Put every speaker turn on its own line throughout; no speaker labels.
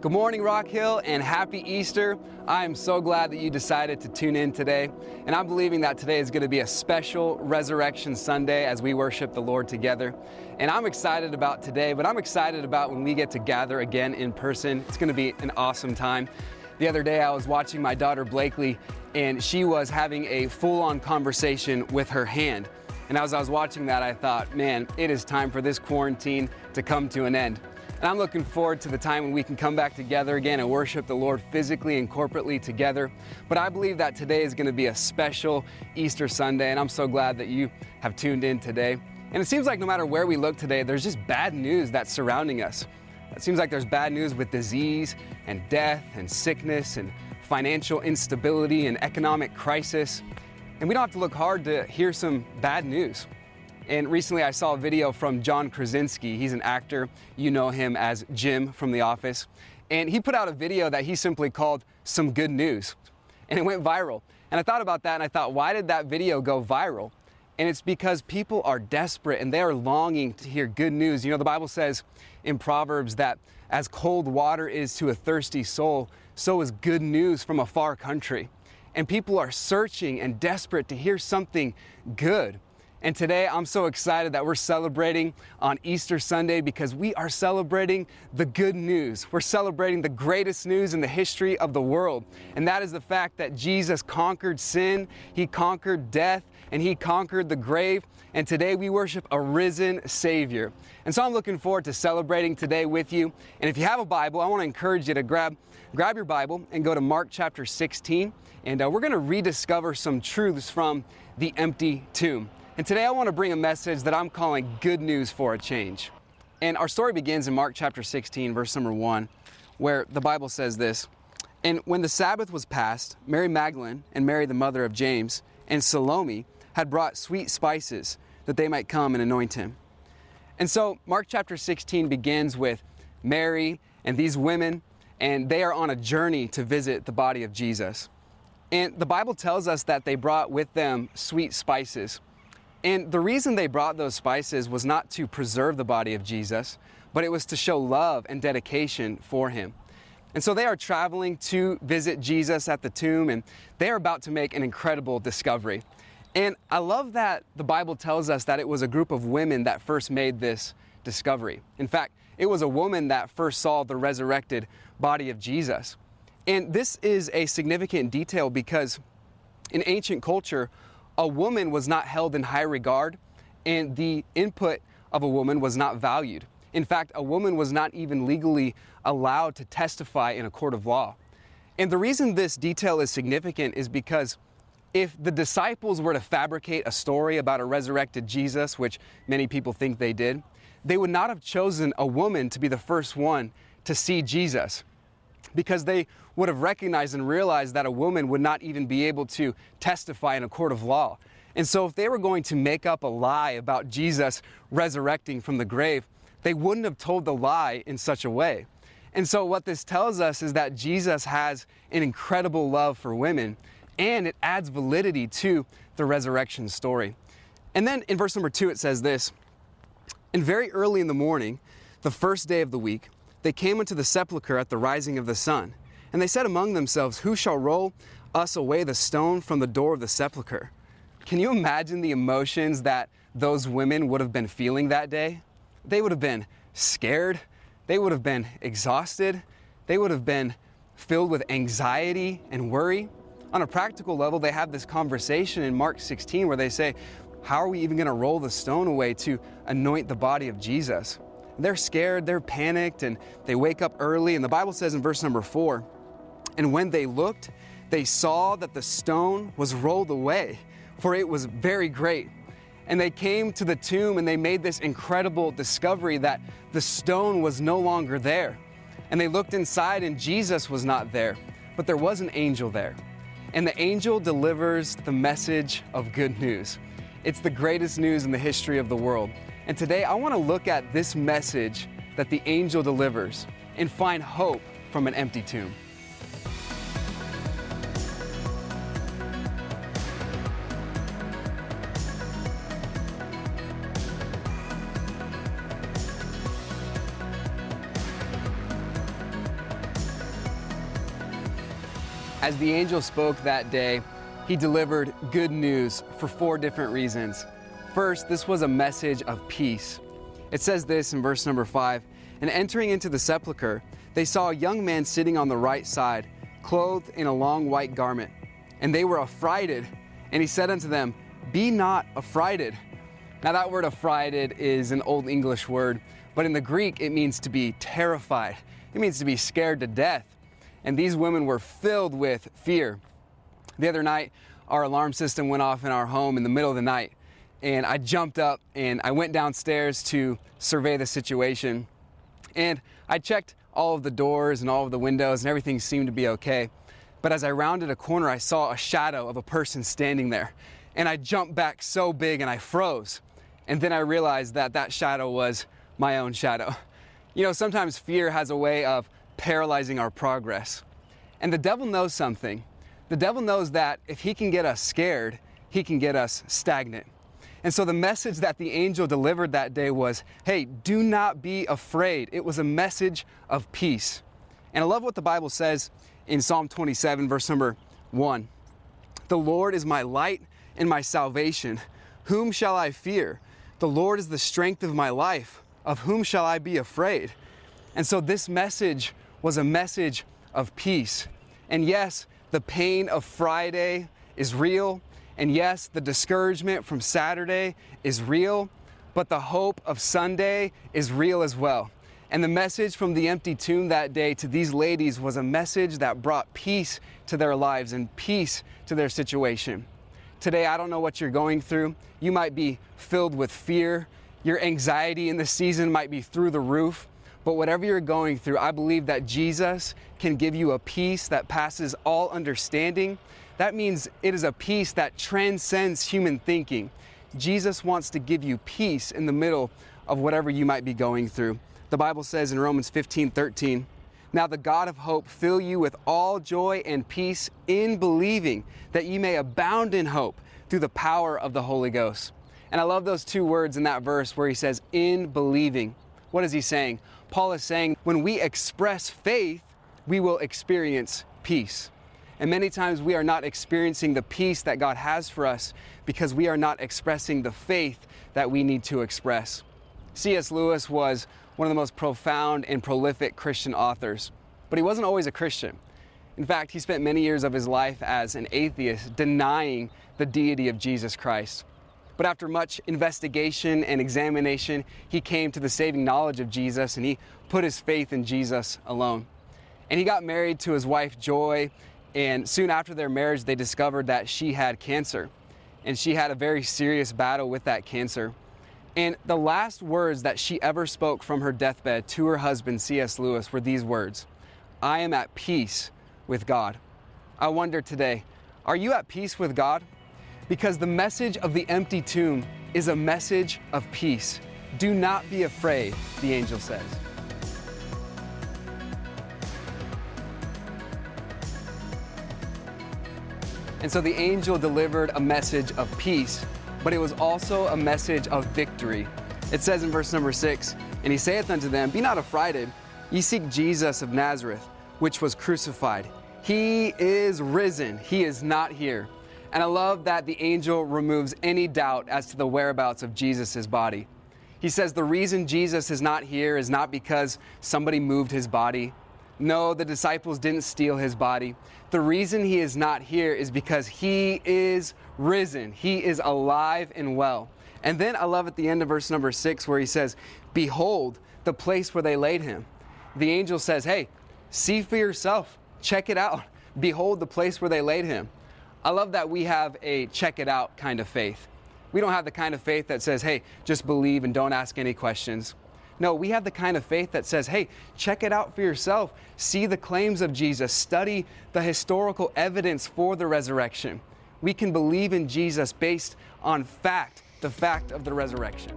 Good morning, Rock Hill, and happy Easter. I am so glad that you decided to tune in today. And I'm believing that today is going to be a special Resurrection Sunday as we worship the Lord together. And I'm excited about today, but I'm excited about when we get to gather again in person. It's going to be an awesome time. The other day, I was watching my daughter Blakely, and she was having a full on conversation with her hand. And as I was watching that, I thought, man, it is time for this quarantine to come to an end. And I'm looking forward to the time when we can come back together again and worship the Lord physically and corporately together. But I believe that today is going to be a special Easter Sunday, and I'm so glad that you have tuned in today. And it seems like no matter where we look today, there's just bad news that's surrounding us. It seems like there's bad news with disease and death and sickness and financial instability and economic crisis. And we don't have to look hard to hear some bad news. And recently I saw a video from John Krasinski. He's an actor. You know him as Jim from The Office. And he put out a video that he simply called Some Good News. And it went viral. And I thought about that and I thought, why did that video go viral? And it's because people are desperate and they are longing to hear good news. You know, the Bible says in Proverbs that as cold water is to a thirsty soul, so is good news from a far country. And people are searching and desperate to hear something good. And today I'm so excited that we're celebrating on Easter Sunday because we are celebrating the good news. We're celebrating the greatest news in the history of the world. And that is the fact that Jesus conquered sin, He conquered death, and He conquered the grave. And today we worship a risen Savior. And so I'm looking forward to celebrating today with you. And if you have a Bible, I want to encourage you to grab, grab your Bible and go to Mark chapter 16. And uh, we're going to rediscover some truths from the empty tomb. And today I want to bring a message that I'm calling Good News for a Change. And our story begins in Mark chapter 16, verse number 1, where the Bible says this And when the Sabbath was past, Mary Magdalene and Mary, the mother of James, and Salome had brought sweet spices that they might come and anoint him. And so Mark chapter 16 begins with Mary and these women, and they are on a journey to visit the body of Jesus. And the Bible tells us that they brought with them sweet spices. And the reason they brought those spices was not to preserve the body of Jesus, but it was to show love and dedication for him. And so they are traveling to visit Jesus at the tomb, and they are about to make an incredible discovery. And I love that the Bible tells us that it was a group of women that first made this discovery. In fact, it was a woman that first saw the resurrected body of Jesus. And this is a significant detail because in ancient culture, a woman was not held in high regard and the input of a woman was not valued. In fact, a woman was not even legally allowed to testify in a court of law. And the reason this detail is significant is because if the disciples were to fabricate a story about a resurrected Jesus, which many people think they did, they would not have chosen a woman to be the first one to see Jesus because they would have recognized and realized that a woman would not even be able to testify in a court of law. And so, if they were going to make up a lie about Jesus resurrecting from the grave, they wouldn't have told the lie in such a way. And so, what this tells us is that Jesus has an incredible love for women, and it adds validity to the resurrection story. And then in verse number two, it says this And very early in the morning, the first day of the week, they came unto the sepulchre at the rising of the sun. And they said among themselves, Who shall roll us away the stone from the door of the sepulchre? Can you imagine the emotions that those women would have been feeling that day? They would have been scared. They would have been exhausted. They would have been filled with anxiety and worry. On a practical level, they have this conversation in Mark 16 where they say, How are we even going to roll the stone away to anoint the body of Jesus? They're scared, they're panicked, and they wake up early. And the Bible says in verse number four, and when they looked, they saw that the stone was rolled away, for it was very great. And they came to the tomb and they made this incredible discovery that the stone was no longer there. And they looked inside and Jesus was not there, but there was an angel there. And the angel delivers the message of good news. It's the greatest news in the history of the world. And today I want to look at this message that the angel delivers and find hope from an empty tomb. As the angel spoke that day, he delivered good news for four different reasons. First, this was a message of peace. It says this in verse number five And entering into the sepulchre, they saw a young man sitting on the right side, clothed in a long white garment. And they were affrighted. And he said unto them, Be not affrighted. Now, that word affrighted is an Old English word, but in the Greek, it means to be terrified. It means to be scared to death and these women were filled with fear. The other night, our alarm system went off in our home in the middle of the night, and I jumped up and I went downstairs to survey the situation. And I checked all of the doors and all of the windows, and everything seemed to be okay. But as I rounded a corner, I saw a shadow of a person standing there. And I jumped back so big and I froze. And then I realized that that shadow was my own shadow. You know, sometimes fear has a way of paralyzing our progress. And the devil knows something. The devil knows that if he can get us scared, he can get us stagnant. And so the message that the angel delivered that day was hey, do not be afraid. It was a message of peace. And I love what the Bible says in Psalm 27, verse number 1. The Lord is my light and my salvation. Whom shall I fear? The Lord is the strength of my life. Of whom shall I be afraid? And so this message was a message of peace. And yes, the pain of Friday is real. And yes, the discouragement from Saturday is real. But the hope of Sunday is real as well. And the message from the empty tomb that day to these ladies was a message that brought peace to their lives and peace to their situation. Today, I don't know what you're going through. You might be filled with fear. Your anxiety in the season might be through the roof. But whatever you're going through, I believe that Jesus can give you a peace that passes all understanding. That means it is a peace that transcends human thinking. Jesus wants to give you peace in the middle of whatever you might be going through. The Bible says in Romans 15 13, Now the God of hope fill you with all joy and peace in believing, that ye may abound in hope through the power of the Holy Ghost. And I love those two words in that verse where he says, in believing. What is he saying? Paul is saying when we express faith, we will experience peace. And many times we are not experiencing the peace that God has for us because we are not expressing the faith that we need to express. C.S. Lewis was one of the most profound and prolific Christian authors, but he wasn't always a Christian. In fact, he spent many years of his life as an atheist, denying the deity of Jesus Christ. But after much investigation and examination, he came to the saving knowledge of Jesus and he put his faith in Jesus alone. And he got married to his wife, Joy, and soon after their marriage, they discovered that she had cancer. And she had a very serious battle with that cancer. And the last words that she ever spoke from her deathbed to her husband, C.S. Lewis, were these words I am at peace with God. I wonder today, are you at peace with God? because the message of the empty tomb is a message of peace. Do not be afraid, the angel says. And so the angel delivered a message of peace, but it was also a message of victory. It says in verse number six, And he saith unto them, Be not affrighted, ye seek Jesus of Nazareth, which was crucified. He is risen, he is not here. And I love that the angel removes any doubt as to the whereabouts of Jesus' body. He says the reason Jesus is not here is not because somebody moved his body. No, the disciples didn't steal his body. The reason he is not here is because he is risen. He is alive and well. And then I love at the end of verse number six where he says, Behold the place where they laid him. The angel says, Hey, see for yourself. Check it out. Behold the place where they laid him. I love that we have a check it out kind of faith. We don't have the kind of faith that says, hey, just believe and don't ask any questions. No, we have the kind of faith that says, hey, check it out for yourself. See the claims of Jesus. Study the historical evidence for the resurrection. We can believe in Jesus based on fact, the fact of the resurrection.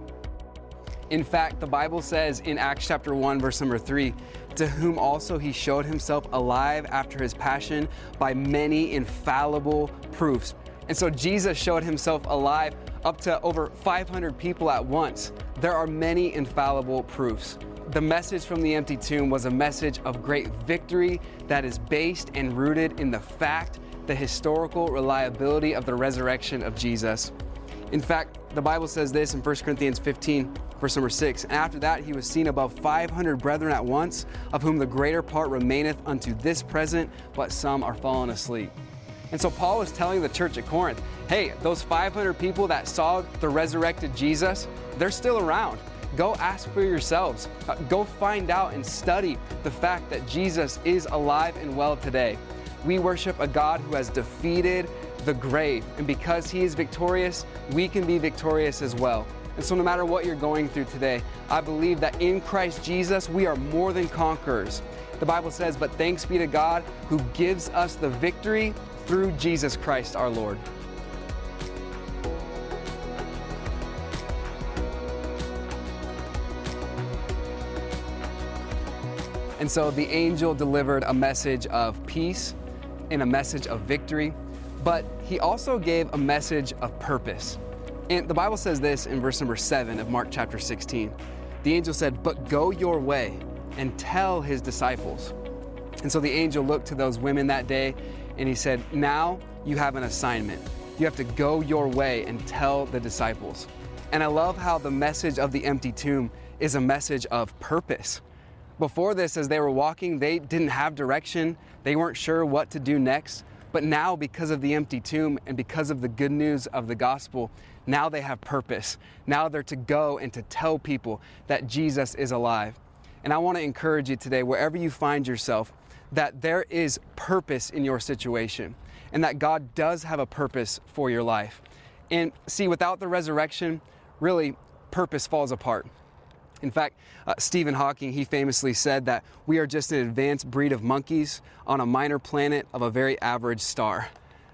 In fact, the Bible says in Acts chapter 1, verse number 3, to whom also he showed himself alive after his passion by many infallible proofs. And so Jesus showed himself alive up to over 500 people at once. There are many infallible proofs. the message from the empty tomb was a message of great victory that is based and rooted in the fact, the historical reliability of the resurrection of Jesus. In fact, the Bible says this in 1 Corinthians 15, verse number 6. And after that, he was seen above 500 brethren at once, of whom the greater part remaineth unto this present, but some are fallen asleep. And so Paul is telling the church at Corinth, hey, those 500 people that saw the resurrected Jesus, they're still around. Go ask for yourselves. Uh, go find out and study the fact that Jesus is alive and well today. We worship a God who has defeated the grave. And because he is victorious, we can be victorious as well. And so, no matter what you're going through today, I believe that in Christ Jesus, we are more than conquerors. The Bible says, But thanks be to God who gives us the victory through Jesus Christ our Lord. And so the angel delivered a message of peace and a message of victory, but he also gave a message of purpose. And the Bible says this in verse number 7 of Mark chapter 16. The angel said, But go your way and tell his disciples. And so the angel looked to those women that day and he said, Now you have an assignment. You have to go your way and tell the disciples. And I love how the message of the empty tomb is a message of purpose. Before this, as they were walking, they didn't have direction, they weren't sure what to do next. But now, because of the empty tomb and because of the good news of the gospel, now they have purpose. Now they're to go and to tell people that Jesus is alive. And I want to encourage you today, wherever you find yourself, that there is purpose in your situation and that God does have a purpose for your life. And see, without the resurrection, really, purpose falls apart. In fact, uh, Stephen Hawking, he famously said that we are just an advanced breed of monkeys on a minor planet of a very average star.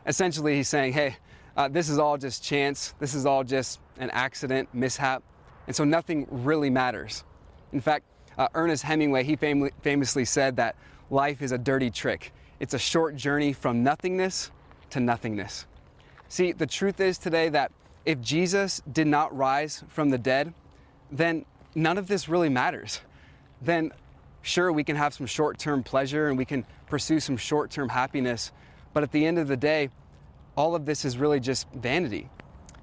Essentially, he's saying, hey, uh, this is all just chance, this is all just an accident, mishap, and so nothing really matters. In fact, uh, Ernest Hemingway, he fam- famously said that life is a dirty trick. It's a short journey from nothingness to nothingness. See, the truth is today that if Jesus did not rise from the dead, then none of this really matters. Then, sure, we can have some short term pleasure and we can pursue some short term happiness, but at the end of the day, all of this is really just vanity.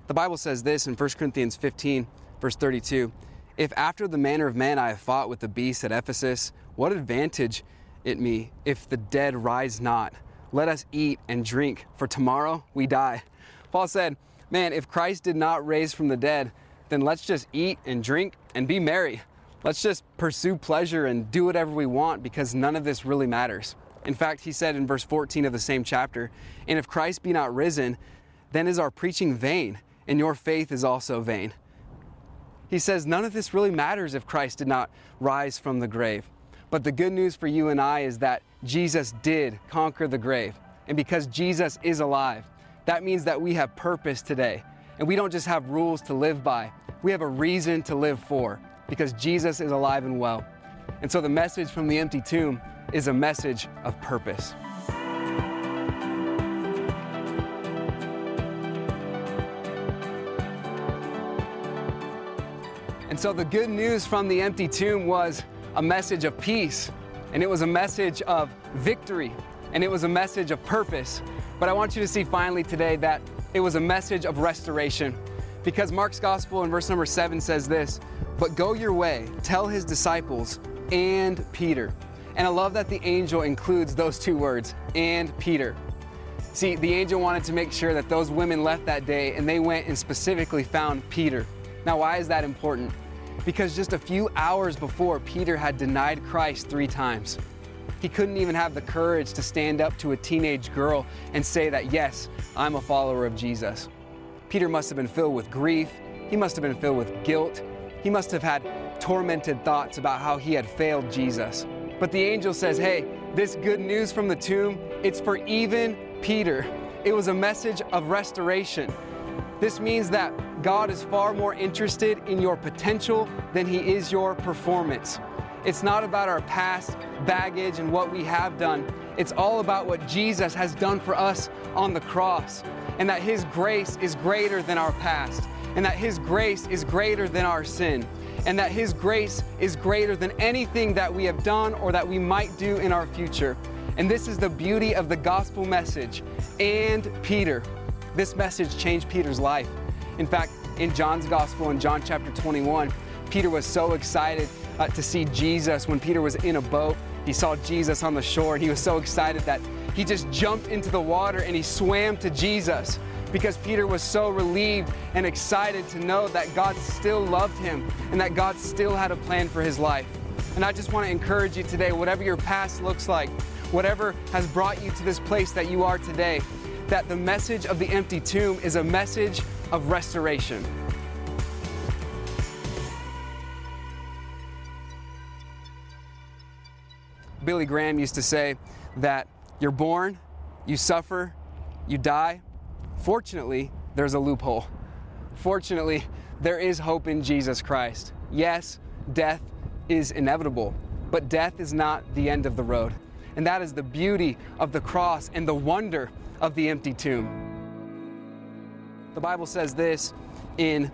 The Bible says this in 1 Corinthians 15, verse 32 If after the manner of man I have fought with the beast at Ephesus, what advantage it me if the dead rise not? Let us eat and drink, for tomorrow we die. Paul said, Man, if Christ did not raise from the dead, then let's just eat and drink and be merry. Let's just pursue pleasure and do whatever we want because none of this really matters. In fact, he said in verse 14 of the same chapter, And if Christ be not risen, then is our preaching vain, and your faith is also vain. He says none of this really matters if Christ did not rise from the grave. But the good news for you and I is that Jesus did conquer the grave. And because Jesus is alive, that means that we have purpose today. And we don't just have rules to live by, we have a reason to live for because Jesus is alive and well. And so the message from the empty tomb is a message of purpose. And so the good news from the empty tomb was a message of peace, and it was a message of victory, and it was a message of purpose. But I want you to see finally today that it was a message of restoration. Because Mark's gospel in verse number seven says this But go your way, tell his disciples and Peter. And I love that the angel includes those two words, and Peter. See, the angel wanted to make sure that those women left that day and they went and specifically found Peter. Now, why is that important? Because just a few hours before, Peter had denied Christ three times. He couldn't even have the courage to stand up to a teenage girl and say that, yes, I'm a follower of Jesus. Peter must have been filled with grief. He must have been filled with guilt. He must have had tormented thoughts about how he had failed Jesus. But the angel says, hey, this good news from the tomb, it's for even Peter. It was a message of restoration. This means that God is far more interested in your potential than he is your performance. It's not about our past baggage and what we have done. It's all about what Jesus has done for us on the cross, and that His grace is greater than our past, and that His grace is greater than our sin. and that His grace is greater than anything that we have done or that we might do in our future. And this is the beauty of the gospel message and Peter. This message changed Peter's life. In fact, in John's gospel, in John chapter 21, Peter was so excited uh, to see Jesus when Peter was in a boat. He saw Jesus on the shore and he was so excited that he just jumped into the water and he swam to Jesus because Peter was so relieved and excited to know that God still loved him and that God still had a plan for his life. And I just want to encourage you today, whatever your past looks like, whatever has brought you to this place that you are today, that the message of the empty tomb is a message of restoration. Billy Graham used to say that you're born, you suffer, you die. Fortunately, there's a loophole. Fortunately, there is hope in Jesus Christ. Yes, death is inevitable, but death is not the end of the road. And that is the beauty of the cross and the wonder of the empty tomb. The Bible says this in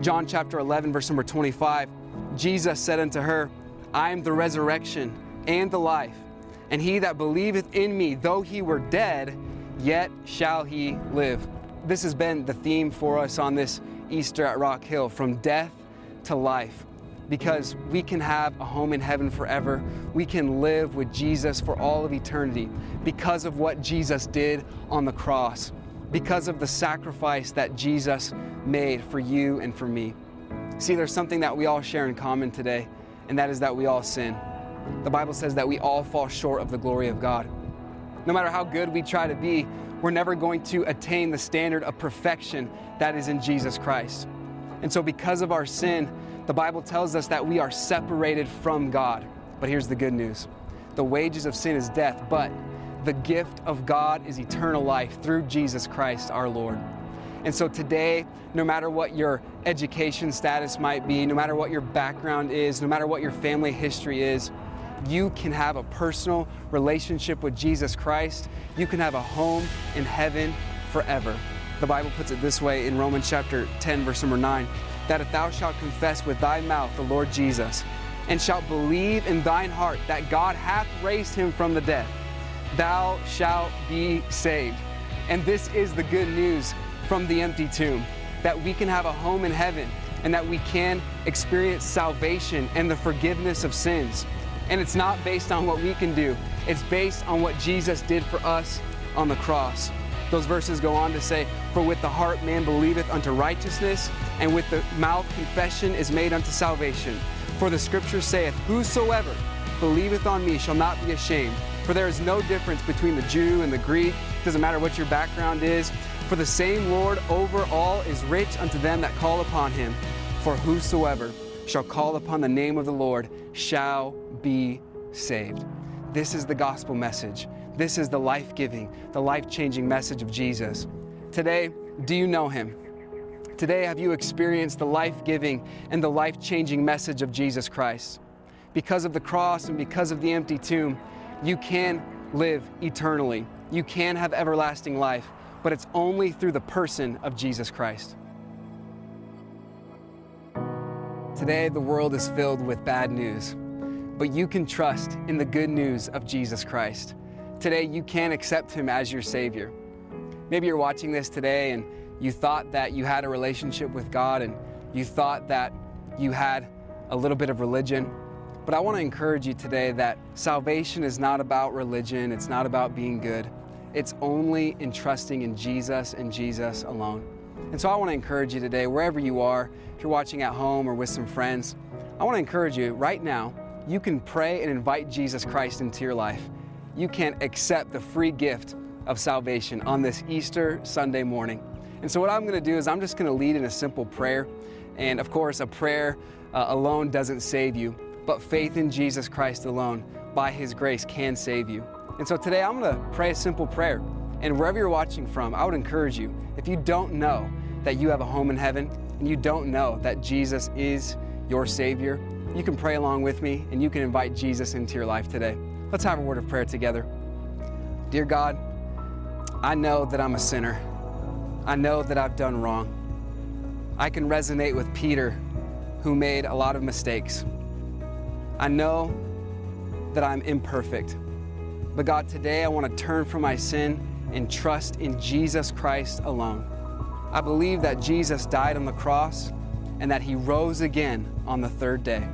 John chapter 11, verse number 25. Jesus said unto her, I am the resurrection and the life. And he that believeth in me, though he were dead, yet shall he live. This has been the theme for us on this Easter at Rock Hill from death to life. Because we can have a home in heaven forever. We can live with Jesus for all of eternity because of what Jesus did on the cross, because of the sacrifice that Jesus made for you and for me. See, there's something that we all share in common today, and that is that we all sin. The Bible says that we all fall short of the glory of God. No matter how good we try to be, we're never going to attain the standard of perfection that is in Jesus Christ. And so, because of our sin, the Bible tells us that we are separated from God. But here's the good news the wages of sin is death, but the gift of God is eternal life through Jesus Christ our Lord. And so today, no matter what your education status might be, no matter what your background is, no matter what your family history is, you can have a personal relationship with Jesus Christ. You can have a home in heaven forever. The Bible puts it this way in Romans chapter 10, verse number 9 that if thou shalt confess with thy mouth the Lord Jesus, and shalt believe in thine heart that God hath raised him from the dead, thou shalt be saved. And this is the good news from the empty tomb that we can have a home in heaven and that we can experience salvation and the forgiveness of sins. And it's not based on what we can do, it's based on what Jesus did for us on the cross. Those verses go on to say, For with the heart man believeth unto righteousness, and with the mouth confession is made unto salvation. For the scripture saith, Whosoever believeth on me shall not be ashamed. For there is no difference between the Jew and the Greek. It doesn't matter what your background is. For the same Lord over all is rich unto them that call upon him. For whosoever shall call upon the name of the Lord shall be saved. This is the gospel message. This is the life giving, the life changing message of Jesus. Today, do you know him? Today, have you experienced the life giving and the life changing message of Jesus Christ? Because of the cross and because of the empty tomb, you can live eternally. You can have everlasting life, but it's only through the person of Jesus Christ. Today, the world is filled with bad news, but you can trust in the good news of Jesus Christ. Today, you can accept Him as your Savior. Maybe you're watching this today and you thought that you had a relationship with God and you thought that you had a little bit of religion. But I want to encourage you today that salvation is not about religion, it's not about being good. It's only in trusting in Jesus and Jesus alone. And so I want to encourage you today, wherever you are, if you're watching at home or with some friends, I want to encourage you right now, you can pray and invite Jesus Christ into your life. You can accept the free gift of salvation on this Easter Sunday morning. And so, what I'm going to do is, I'm just going to lead in a simple prayer. And of course, a prayer uh, alone doesn't save you, but faith in Jesus Christ alone, by His grace, can save you. And so, today I'm going to pray a simple prayer. And wherever you're watching from, I would encourage you, if you don't know that you have a home in heaven and you don't know that Jesus is your Savior, you can pray along with me and you can invite Jesus into your life today. Let's have a word of prayer together. Dear God, I know that I'm a sinner. I know that I've done wrong. I can resonate with Peter who made a lot of mistakes. I know that I'm imperfect. But God, today I want to turn from my sin and trust in Jesus Christ alone. I believe that Jesus died on the cross and that he rose again on the third day.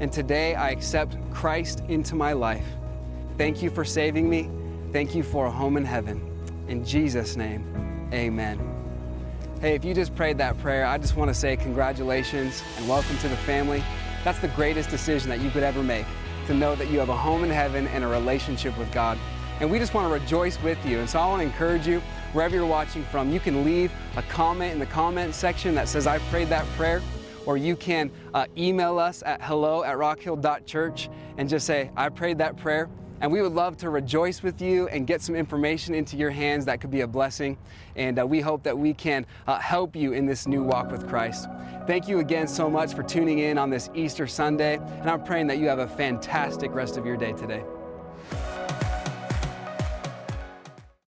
And today I accept Christ into my life. Thank you for saving me. Thank you for a home in heaven. In Jesus' name, amen. Hey, if you just prayed that prayer, I just want to say congratulations and welcome to the family. That's the greatest decision that you could ever make to know that you have a home in heaven and a relationship with God. And we just want to rejoice with you. And so I want to encourage you, wherever you're watching from, you can leave a comment in the comment section that says, I prayed that prayer. Or you can uh, email us at hello at rockhill.church and just say, I prayed that prayer. And we would love to rejoice with you and get some information into your hands that could be a blessing. And uh, we hope that we can uh, help you in this new walk with Christ. Thank you again so much for tuning in on this Easter Sunday. And I'm praying that you have a fantastic rest of your day today.